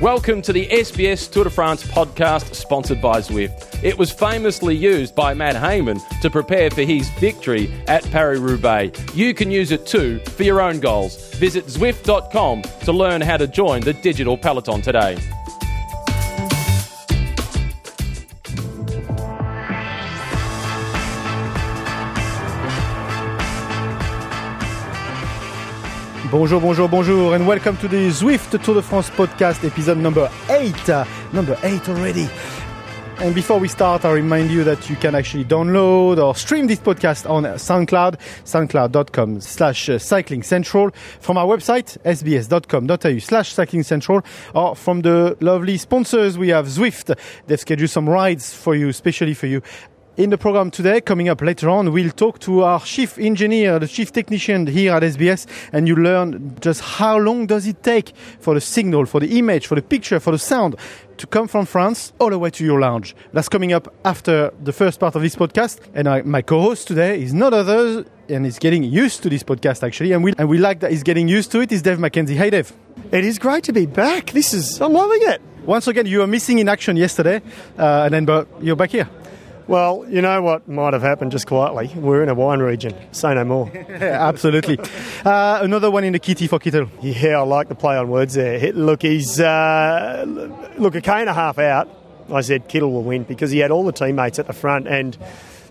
Welcome to the SBS Tour de France podcast sponsored by Zwift. It was famously used by Matt Hayman to prepare for his victory at Paris Roubaix. You can use it too for your own goals. Visit Zwift.com to learn how to join the digital peloton today. Bonjour, bonjour, bonjour, and welcome to the Zwift Tour de France podcast, episode number eight. Uh, number eight already. And before we start, I remind you that you can actually download or stream this podcast on SoundCloud, soundcloud.com slash cycling central, from our website, sbs.com.au slash cycling central, or from the lovely sponsors we have Zwift. They've scheduled some rides for you, especially for you in the program today, coming up later on, we'll talk to our chief engineer, the chief technician here at SBS, and you learn just how long does it take for the signal, for the image, for the picture, for the sound to come from France all the way to your lounge. That's coming up after the first part of this podcast. And I, my co-host today is not other, and he's getting used to this podcast actually, and we and we like that he's getting used to it. Is Dave McKenzie? Hey, Dave. It is great to be back. This is I'm loving it. Once again, you were missing in action yesterday, uh, and then but you're back here. Well, you know what might have happened just quietly? We're in a wine region. Say no more. Absolutely. Uh, another one in the kitty for Kittel. Yeah, I like the play on words there. Look, he's uh, look a k and a half out. I said Kittel will win because he had all the teammates at the front and.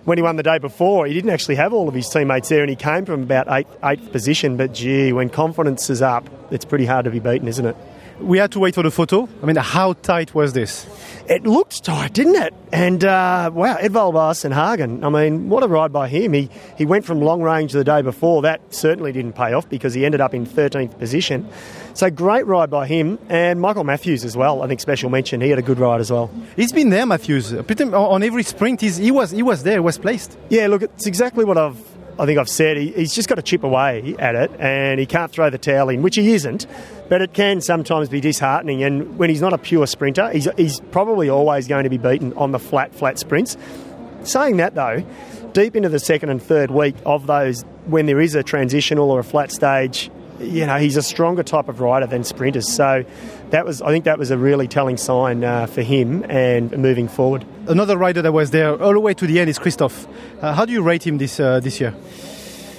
When he won the day before, he didn't actually have all of his teammates there, and he came from about eighth, eighth position. But gee, when confidence is up, it's pretty hard to be beaten, isn't it? We had to wait for the photo. I mean, how tight was this? It looked tight, didn't it? And uh, wow, Edvald Boasson Hagen. I mean, what a ride by him. He he went from long range the day before. That certainly didn't pay off because he ended up in 13th position. So great ride by him and Michael Matthews as well. I think special mention. He had a good ride as well. He's been there, Matthews. On every sprint, he's, he was he was there, was placed. Yeah, look, it's exactly what I've I think I've said he, he's just got to chip away at it, and he can't throw the towel in, which he isn't. But it can sometimes be disheartening, and when he's not a pure sprinter, he's, he's probably always going to be beaten on the flat, flat sprints. Saying that though, deep into the second and third week of those, when there is a transitional or a flat stage, you know, he's a stronger type of rider than sprinters. So that was, I think, that was a really telling sign uh, for him and moving forward. Another rider that was there all the way to the end is Kristoff. Uh, how do you rate him this uh, this year?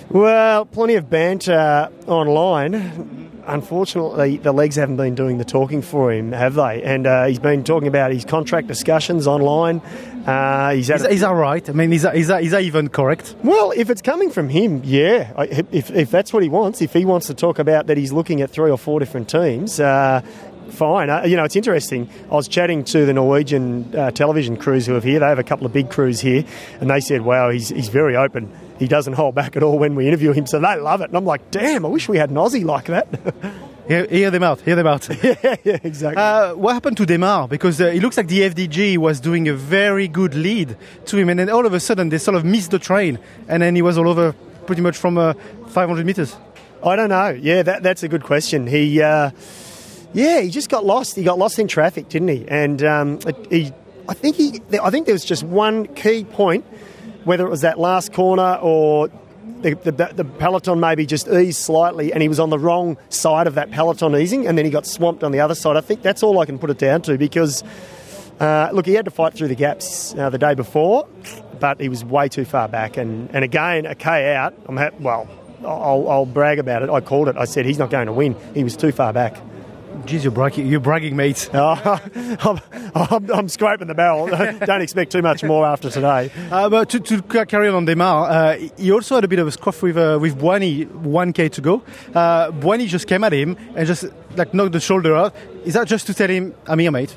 Well, plenty of banter online. Unfortunately, the legs haven't been doing the talking for him, have they? And uh, he's been talking about his contract discussions online. Uh, he's is, is, that right? I mean, is that, is, that, is that even correct? Well, if it's coming from him, yeah. If, if that's what he wants, if he wants to talk about that he's looking at three or four different teams, uh, fine. Uh, you know, it's interesting. I was chatting to the Norwegian uh, television crews who are here. They have a couple of big crews here, and they said, "Wow, he's he's very open. He doesn't hold back at all when we interview him." So they love it, and I'm like, "Damn, I wish we had an Aussie like that." Hear, hear, them out. Hear them out. yeah, yeah, exactly. Uh, what happened to Démare? Because uh, it looks like the FDJ was doing a very good lead to him, and then all of a sudden they sort of missed the train, and then he was all over pretty much from uh, 500 meters. I don't know. Yeah, that, that's a good question. He, uh, yeah, he just got lost. He got lost in traffic, didn't he? And um, he, I think he, I think there was just one key point, whether it was that last corner or the, the, the, peloton maybe just eased slightly and he was on the wrong side of that peloton easing and then he got swamped on the other side. I think that's all I can put it down to because, uh, look, he had to fight through the gaps uh, the day before, but he was way too far back. And, and again, a K out, I'm ha- well, I'll, I'll brag about it. I called it. I said he's not going to win. He was too far back. Geez, you're bragging, you're bragging mate. Oh, I'm, I'm, I'm, scraping the barrel. Don't expect too much more after today. Uh, but to, to, carry on on Démare, uh, he also had a bit of a scruff with uh, with Bouhanni, 1k to go. Uh, Bouhanni just came at him and just like knocked the shoulder out. Is that just to tell him, I'm here, mate?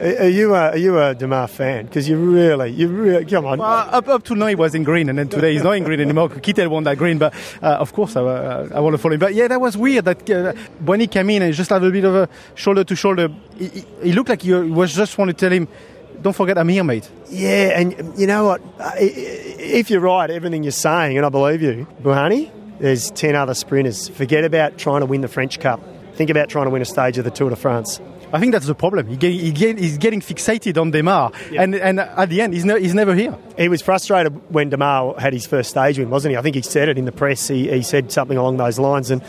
Are you a, are you a Démare fan? Because you really, you really, come on. Well, up, up to now he was in green, and then today he's not in green anymore. Kittel won that green, but uh, of course I, uh, I want to follow him. But yeah, that was weird that uh, when he came in and just had a bit of a shoulder to shoulder, he, he looked like he was just want to tell him, don't forget I'm here, mate. Yeah, and you know what? Uh, if you're right, everything you're saying, and I believe you, Bouhanni, there's 10 other sprinters. Forget about trying to win the French Cup. Think about trying to win a stage of the Tour de France. I think that's the problem. He get, he get, he's getting fixated on Démare, yeah. and, and at the end, he's, no, he's never here. He was frustrated when Démare had his first stage win, wasn't he? I think he said it in the press. He, he said something along those lines. And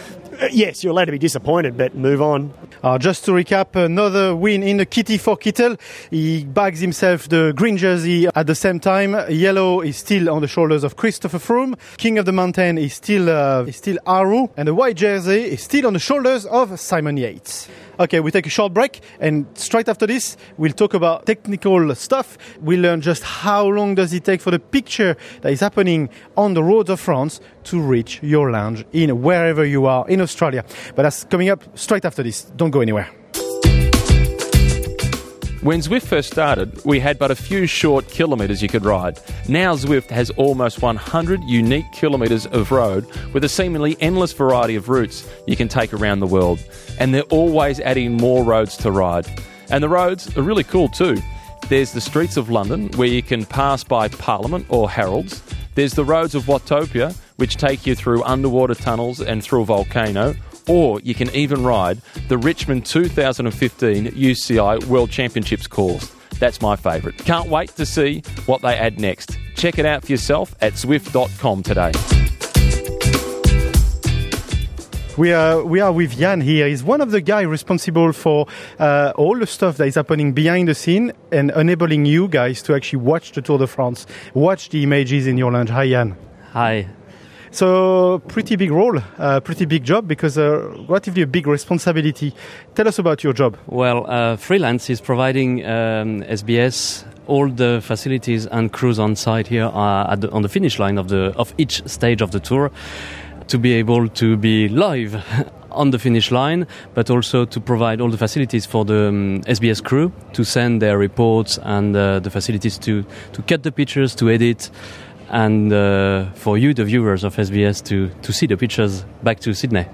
yes, you're allowed to be disappointed, but move on. Uh, just to recap, another win in the kitty for Kittel. He bags himself the green jersey at the same time. Yellow is still on the shoulders of Christopher Froome. King of the Mountain is still uh, is still Aru, and the white jersey is still on the shoulders of Simon Yates. Okay, we take a short break, and straight after this, we'll talk about technical stuff. We'll learn just how long does it take for the picture that is happening on the roads of France to reach your lounge in wherever you are in Australia. But that's coming up straight after this. Don't go anywhere. When Zwift first started, we had but a few short kilometres you could ride. Now Zwift has almost 100 unique kilometres of road with a seemingly endless variety of routes you can take around the world. And they're always adding more roads to ride. And the roads are really cool too. There's the streets of London where you can pass by Parliament or Harrods. There's the roads of Watopia which take you through underwater tunnels and through a volcano or you can even ride the Richmond 2015 UCI World Championships course. That's my favourite. Can't wait to see what they add next. Check it out for yourself at Zwift.com today. We are we are with Jan here. He's one of the guys responsible for uh, all the stuff that is happening behind the scene and enabling you guys to actually watch the Tour de France, watch the images in your lounge. Hi, Jan. Hi. So pretty big role, uh, pretty big job because uh, relatively a big responsibility. Tell us about your job. Well, uh, freelance is providing um, SBS all the facilities and crews on site here the, on the finish line of the of each stage of the tour to be able to be live on the finish line, but also to provide all the facilities for the um, SBS crew to send their reports and uh, the facilities to, to cut the pictures, to edit, and uh, for you, the viewers of SBS, to, to see the pictures back to Sydney.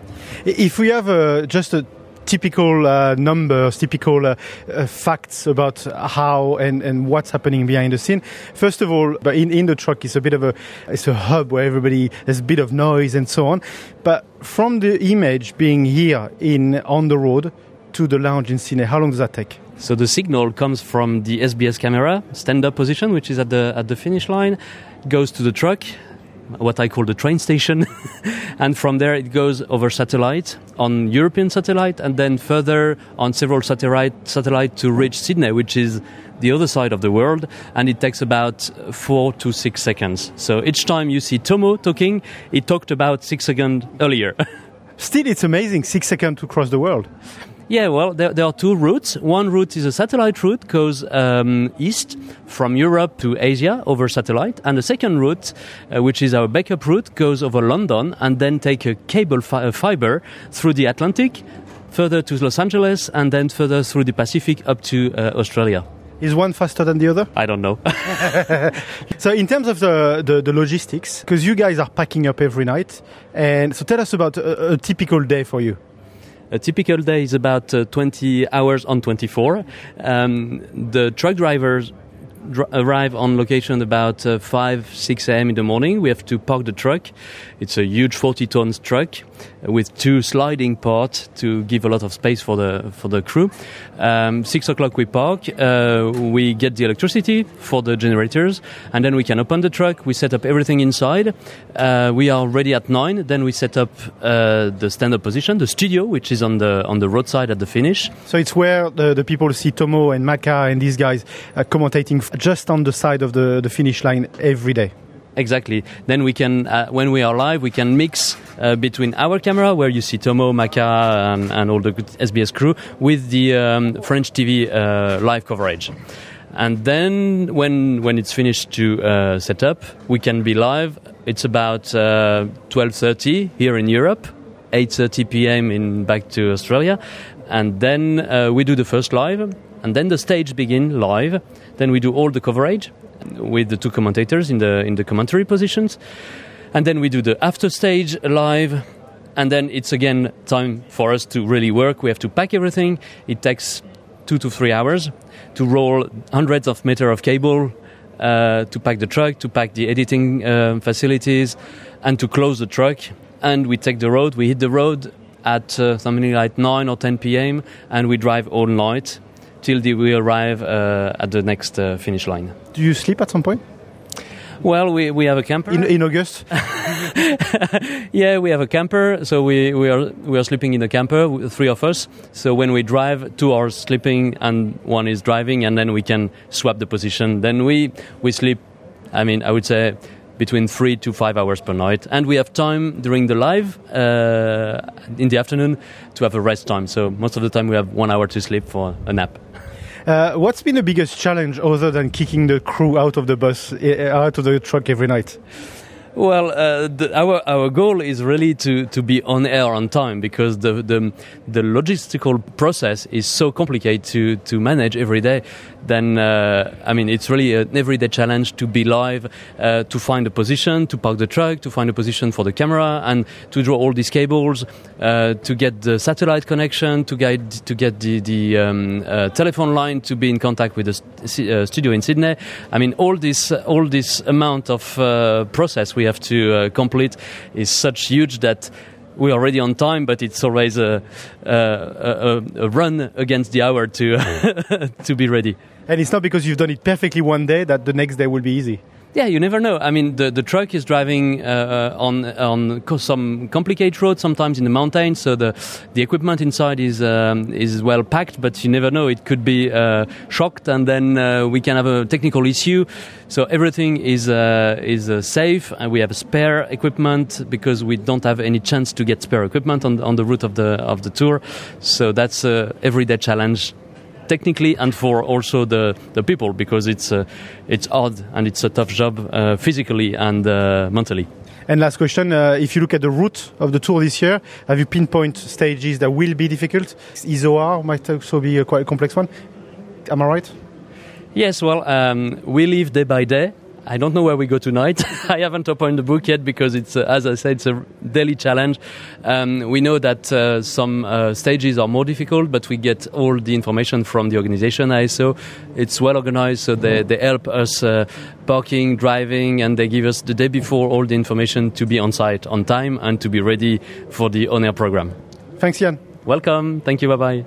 If we have uh, just a typical uh, numbers, typical uh, uh, facts about how and, and what's happening behind the scene. First of all, but in, in the truck, it's a bit of a it's a hub where everybody there's a bit of noise and so on. But from the image being here in on the road to the lounge in Sydney, how long does that take? So the signal comes from the SBS camera, stand-up position, which is at the at the finish line, goes to the truck, what I call the train station. and from there it goes over satellite on European satellite and then further on several satellite satellite to reach Sydney, which is the other side of the world, and it takes about four to six seconds. So each time you see Tomo talking, he talked about six seconds earlier. Still, it's amazing, six seconds to cross the world. Yeah, well, there, there, are two routes. One route is a satellite route, goes um, east from Europe to Asia over satellite, and the second route, uh, which is our backup route, goes over London and then take a cable fi- fiber through the Atlantic, further to Los Angeles, and then further through the Pacific up to uh, Australia. Is one faster than the other? I don't know. so, in terms of the, the, the logistics, because you guys are packing up every night, and so tell us about a, a typical day for you. A typical day is about uh, 20 hours on 24. Um, the truck drivers dr- arrive on location about uh, 5, 6 a.m. in the morning. We have to park the truck. It's a huge 40 tons truck with two sliding parts to give a lot of space for the for the crew. Um, six o'clock we park. Uh, we get the electricity for the generators, and then we can open the truck. We set up everything inside. Uh, we are ready at nine. Then we set up uh, the stand-up position, the studio, which is on the on the roadside at the finish. So it's where the, the people see Tomo and Maka and these guys uh, commentating just on the side of the, the finish line every day. Exactly. Then we can, uh, when we are live, we can mix uh, between our camera, where you see Tomo, Maka, and, and all the SBS crew, with the um, French TV uh, live coverage. And then when when it's finished to uh, set up, we can be live. It's about 12:30 uh, here in Europe, 8:30 p.m. in back to Australia, and then uh, we do the first live, and then the stage begin live. Then we do all the coverage with the two commentators in the in the commentary positions, and then we do the after stage live, and then it's again time for us to really work. We have to pack everything. It takes two to three hours to roll hundreds of meter of cable. Uh, to pack the truck, to pack the editing uh, facilities, and to close the truck. And we take the road. We hit the road at uh, something like 9 or 10 p.m. and we drive all night till we arrive uh, at the next uh, finish line. Do you sleep at some point? Well, we, we have a camper. In, in August? yeah, we have a camper, so we, we are we are sleeping in a camper, three of us. So when we drive, two are sleeping and one is driving, and then we can swap the position. Then we we sleep. I mean, I would say between three to five hours per night, and we have time during the live uh, in the afternoon to have a rest time. So most of the time we have one hour to sleep for a nap. Uh, what's been the biggest challenge other than kicking the crew out of the bus, uh, out of the truck every night? Well, uh, the, our our goal is really to, to be on air on time because the, the the logistical process is so complicated to, to manage every day. Then uh, I mean, it's really an everyday challenge to be live, uh, to find a position, to park the truck, to find a position for the camera, and to draw all these cables, uh, to get the satellite connection, to get to get the the um, uh, telephone line to be in contact with the st- uh, studio in Sydney. I mean, all this all this amount of process we have to uh, complete is such huge that we're already on time, but it's always a, a, a, a run against the hour to to be ready. And it's not because you've done it perfectly one day that the next day will be easy. Yeah, you never know. I mean, the, the truck is driving uh, on on some complicated roads, sometimes in the mountains. So the the equipment inside is um, is well packed, but you never know. It could be uh, shocked, and then uh, we can have a technical issue. So everything is uh, is uh, safe, and we have spare equipment because we don't have any chance to get spare equipment on on the route of the of the tour. So that's a everyday challenge technically and for also the, the people because it's uh, it's hard and it's a tough job uh, physically and uh, mentally. And last question: uh, If you look at the route of the tour this year, have you pinpoint stages that will be difficult? Izoard might also be a quite a complex one. Am I right? Yes. Well, um, we live day by day. I don't know where we go tonight. I haven't opened the book yet because it's, uh, as I said, it's a daily challenge. Um, we know that uh, some uh, stages are more difficult, but we get all the information from the organization ASO. It's well organized, so they, they help us uh, parking, driving, and they give us the day before all the information to be on site on time and to be ready for the on-air program. Thanks, Jan. Welcome. Thank you. Bye bye.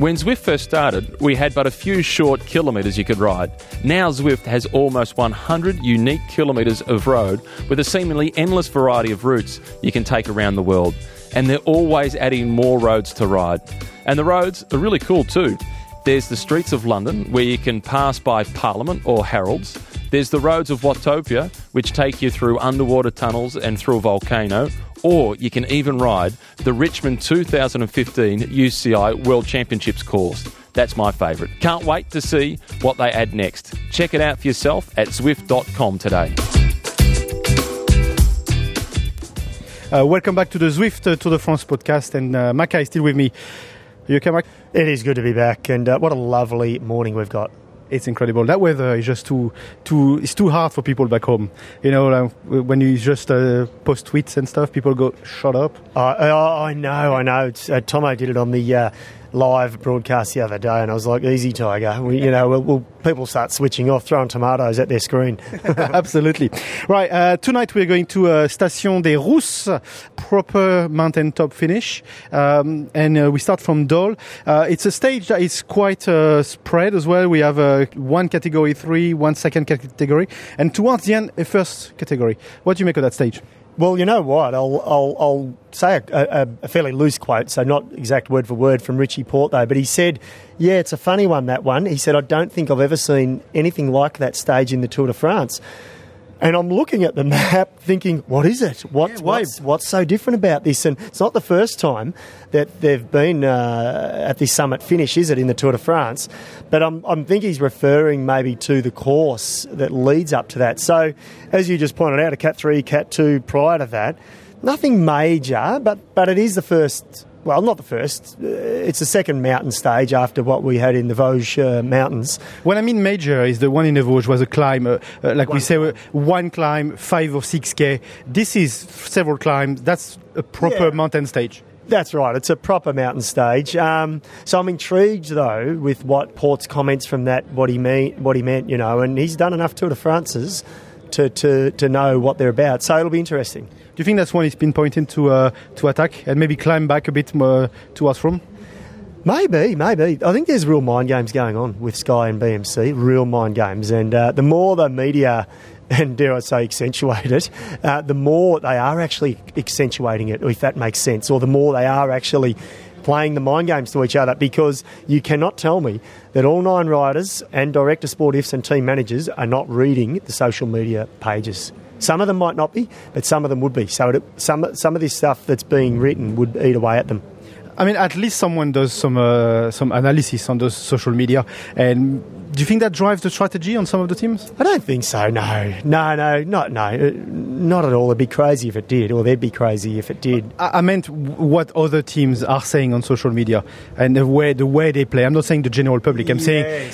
When Zwift first started, we had but a few short kilometres you could ride. Now Zwift has almost 100 unique kilometres of road with a seemingly endless variety of routes you can take around the world. And they're always adding more roads to ride. And the roads are really cool too. There's the streets of London, where you can pass by Parliament or Harrods. There's the roads of Watopia, which take you through underwater tunnels and through a volcano, or you can even ride the Richmond 2015 UCI World Championships course. That's my favourite. Can't wait to see what they add next. Check it out for yourself at Zwift.com today. Uh, welcome back to the Zwift uh, Tour de France podcast, and uh, Maka is still with me. Are you okay, Maka? It is good to be back, and uh, what a lovely morning we've got it's incredible. That weather is just too too it's too hard for people back home. You know, like, when you just uh, post tweets and stuff, people go, "Shut up." Uh, I know, I know. Uh, Tomo did it on the uh, live broadcast the other day, and I was like, "Easy, Tiger." We, you know, we'll, we'll, people start switching off, throwing tomatoes at their screen. Absolutely, right. Uh, tonight we're going to uh, Station des Rousses, proper mountain top finish, um, and uh, we start from Dole. Uh, it's a stage that is quite uh, spread as well. We have uh, one category three, one second category, and towards the end, a first category. What do you make of that stage? Well, you know what? I'll, I'll, I'll say a, a, a, fairly loose quote, so not exact word for word from Richie Porte, though, but he said, Yeah, it's a funny one, that one. He said, I don't think I've ever seen anything like that stage in the Tour de France. And I'm looking at the map thinking, what is it? What, yeah, what's, what's so different about this? And it's not the first time that they've been uh, at this summit finish, is it, in the Tour de France? But I'm, I'm thinking he's referring maybe to the course that leads up to that. So, as you just pointed out, a Cat 3, Cat 2 prior to that, nothing major, but, but it is the first well, not the first. It's the second mountain stage after what we had in the Vosges uh, mountains. What I mean major is the one in the Vosges was a climb, uh, uh, like one we say, uh, one climb, five or six k. This is several climbs. That's a proper yeah. mountain stage. That's right. It's a proper mountain stage. Um, so I'm intrigued though with what Porte's comments from that, what he mean, what he meant, you know, and he's done enough Tour de France's to, to, to know what they're about. So it'll be interesting you think that's one he's pinpointing to uh, to attack and maybe climb back a bit more towards Froome? Maybe, maybe. I think there's real mind games going on with Sky and BMC, real mind games. And uh, the more the media, and dare I say accentuate it, uh, the more they are actually accentuating it, if that makes sense, or the more they are actually playing the mind games to each other because you cannot tell me that all nine riders and director sportifs and team managers are not reading the social media pages. Some of them might not be, but some of them would be. So it, some some of this stuff that's being written would eat away at them. I mean, at least someone does some uh, some analysis on those social media. And do you think that drives the strategy on some of the teams? I don't think so. No, no, no, not no, uh, not at all. It'd be crazy if it did, or they'd be crazy if it did. I, I meant what other teams are saying on social media and the way the way they play. I'm not saying the general public. I'm Yes.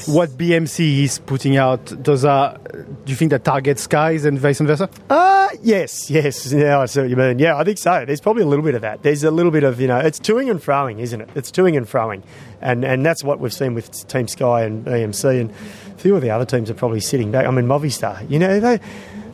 saying what BMC is putting out. Those are. Do you think that targets skies and vice versa? Uh, yes, yes. Yeah, I see what you mean. Yeah, I think so. There's probably a little bit of that. There's a little bit of, you know, it's toing and froing, isn't it? It's toing and froing. And, and that's what we've seen with Team Sky and BMC. And a few of the other teams are probably sitting back. I mean, Movistar, you know, they,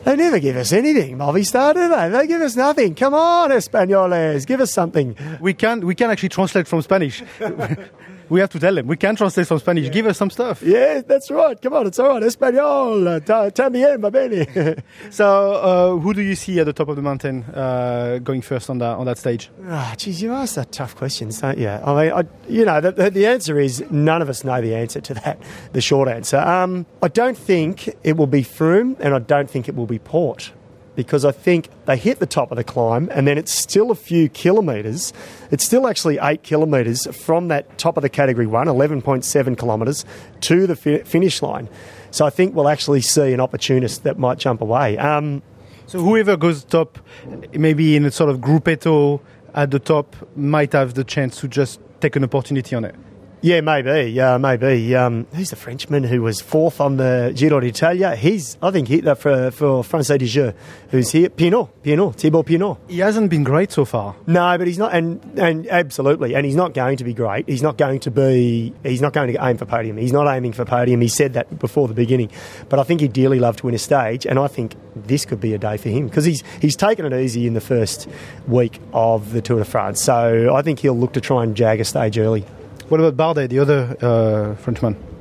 they never give us anything, Movistar, do they? They give us nothing. Come on, Espanoles, give us something. We can we can actually translate from Spanish. we have to tell them we can translate from Spanish. Give us some stuff. Yeah, that's right. Come on, it's all right. Espanol, ta- también, va bene. So, uh, who do you see at the top of the mountain uh, going first on that on that stage? Ah, geez, you ask that tough questions, don't you? I mean, I, you know, the, the, the answer is none of us know the answer to that. The short answer. Um, I don't think it will be Froome, and I don't think it will be Porte, because I think they hit the top of the climb, and then it's still a few kilometres. It's still actually eight kilometres from that top of the category one, 11.7 kilometres, to the fi- finish line. So I think we'll actually see an opportunist that might jump away. Um, So whoever goes top, maybe in a sort of gruppetto at the top, might have the chance to just take an opportunity on it. Yeah, maybe. Yeah, maybe. Um, who's the Frenchman who was fourth on the Giro d'Italia? He's, I think, he, uh, for for Française des Jeux, who's here. Pinot, Pinot, Thibaut Pinot. He hasn't been great so far. No, but he's not, and and absolutely, and he's not going to be great. He's not going to be. He's not going to aim for podium. He's not aiming for podium. He said that before the beginning. But I think he'd dearly love to win a stage, and I think this could be a day for him because he's he's taken it easy in the first week of the Tour de France. So I think he'll look to try and jag a stage early. What about Bardet, the other uh, Frenchman?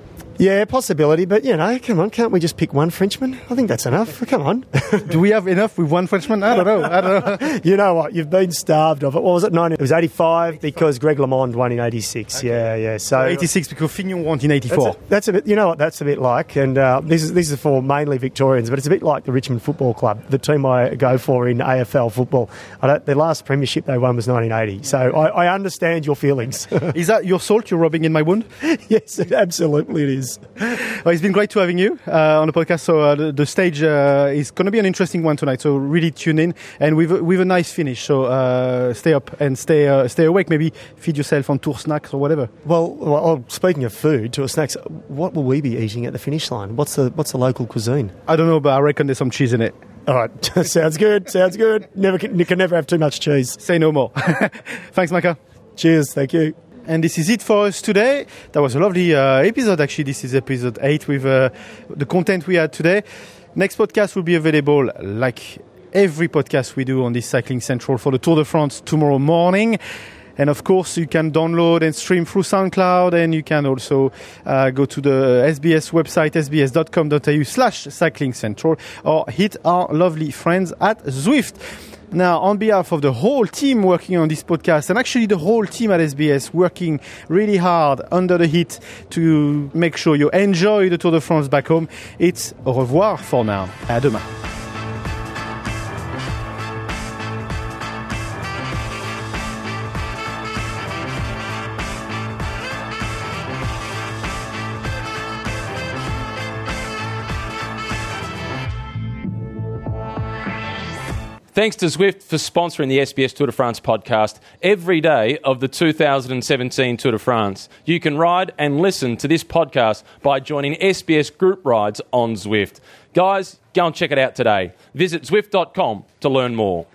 Yeah, possibility, but you know, come on, can't we just pick one Frenchman? I think that's enough. Come on. Do we have enough with one Frenchman? I don't know. I don't know. you know what? You've been starved of it. What was it? 90, it was 85 because Greg LeMond won in 86. Yeah, yeah. So 86 because Fignon won in That's 84. a, that's a bit. You know what? That's a bit like, and uh, this is this is for mainly Victorians, but it's a bit like the Richmond Football Club, the team I go for in AFL football. I don't, their last premiership they won was 1980, so I, I understand your feelings. Is that your salt you're rubbing in my wound? yes, absolutely it is. Well, it's been great to having you uh, on the podcast. So uh, the, the stage uh, is going to be an interesting one tonight. So really tune in and with a, with a nice finish. So uh, stay up and stay uh, stay awake. Maybe feed yourself on tour snacks or whatever. Well, well, oh, speaking of food, to snacks, what will we be eating at the finish line? What's the what's the local cuisine? I don't know, but I reckon there's some cheese in it. All right, sounds good. Sounds good. Never can, you can never have too much cheese. Say no more. Thanks, Micah. Cheers. Thank you. And this is it for us today. That was a lovely uh, episode. Actually, this is episode eight with uh, the content we had today. Next podcast will be available like every podcast we do on this Cycling Central for the Tour de France tomorrow morning. And of course, you can download and stream through SoundCloud, and you can also uh, go to the SBS website, sbs.com.au slash cycling central, or hit our lovely friends at Zwift. Now, on behalf of the whole team working on this podcast, and actually the whole team at SBS working really hard under the heat to make sure you enjoy the Tour de France back home, it's au revoir for now. À demain. Thanks to Zwift for sponsoring the SBS Tour de France podcast every day of the 2017 Tour de France. You can ride and listen to this podcast by joining SBS Group Rides on Zwift. Guys, go and check it out today. Visit Zwift.com to learn more.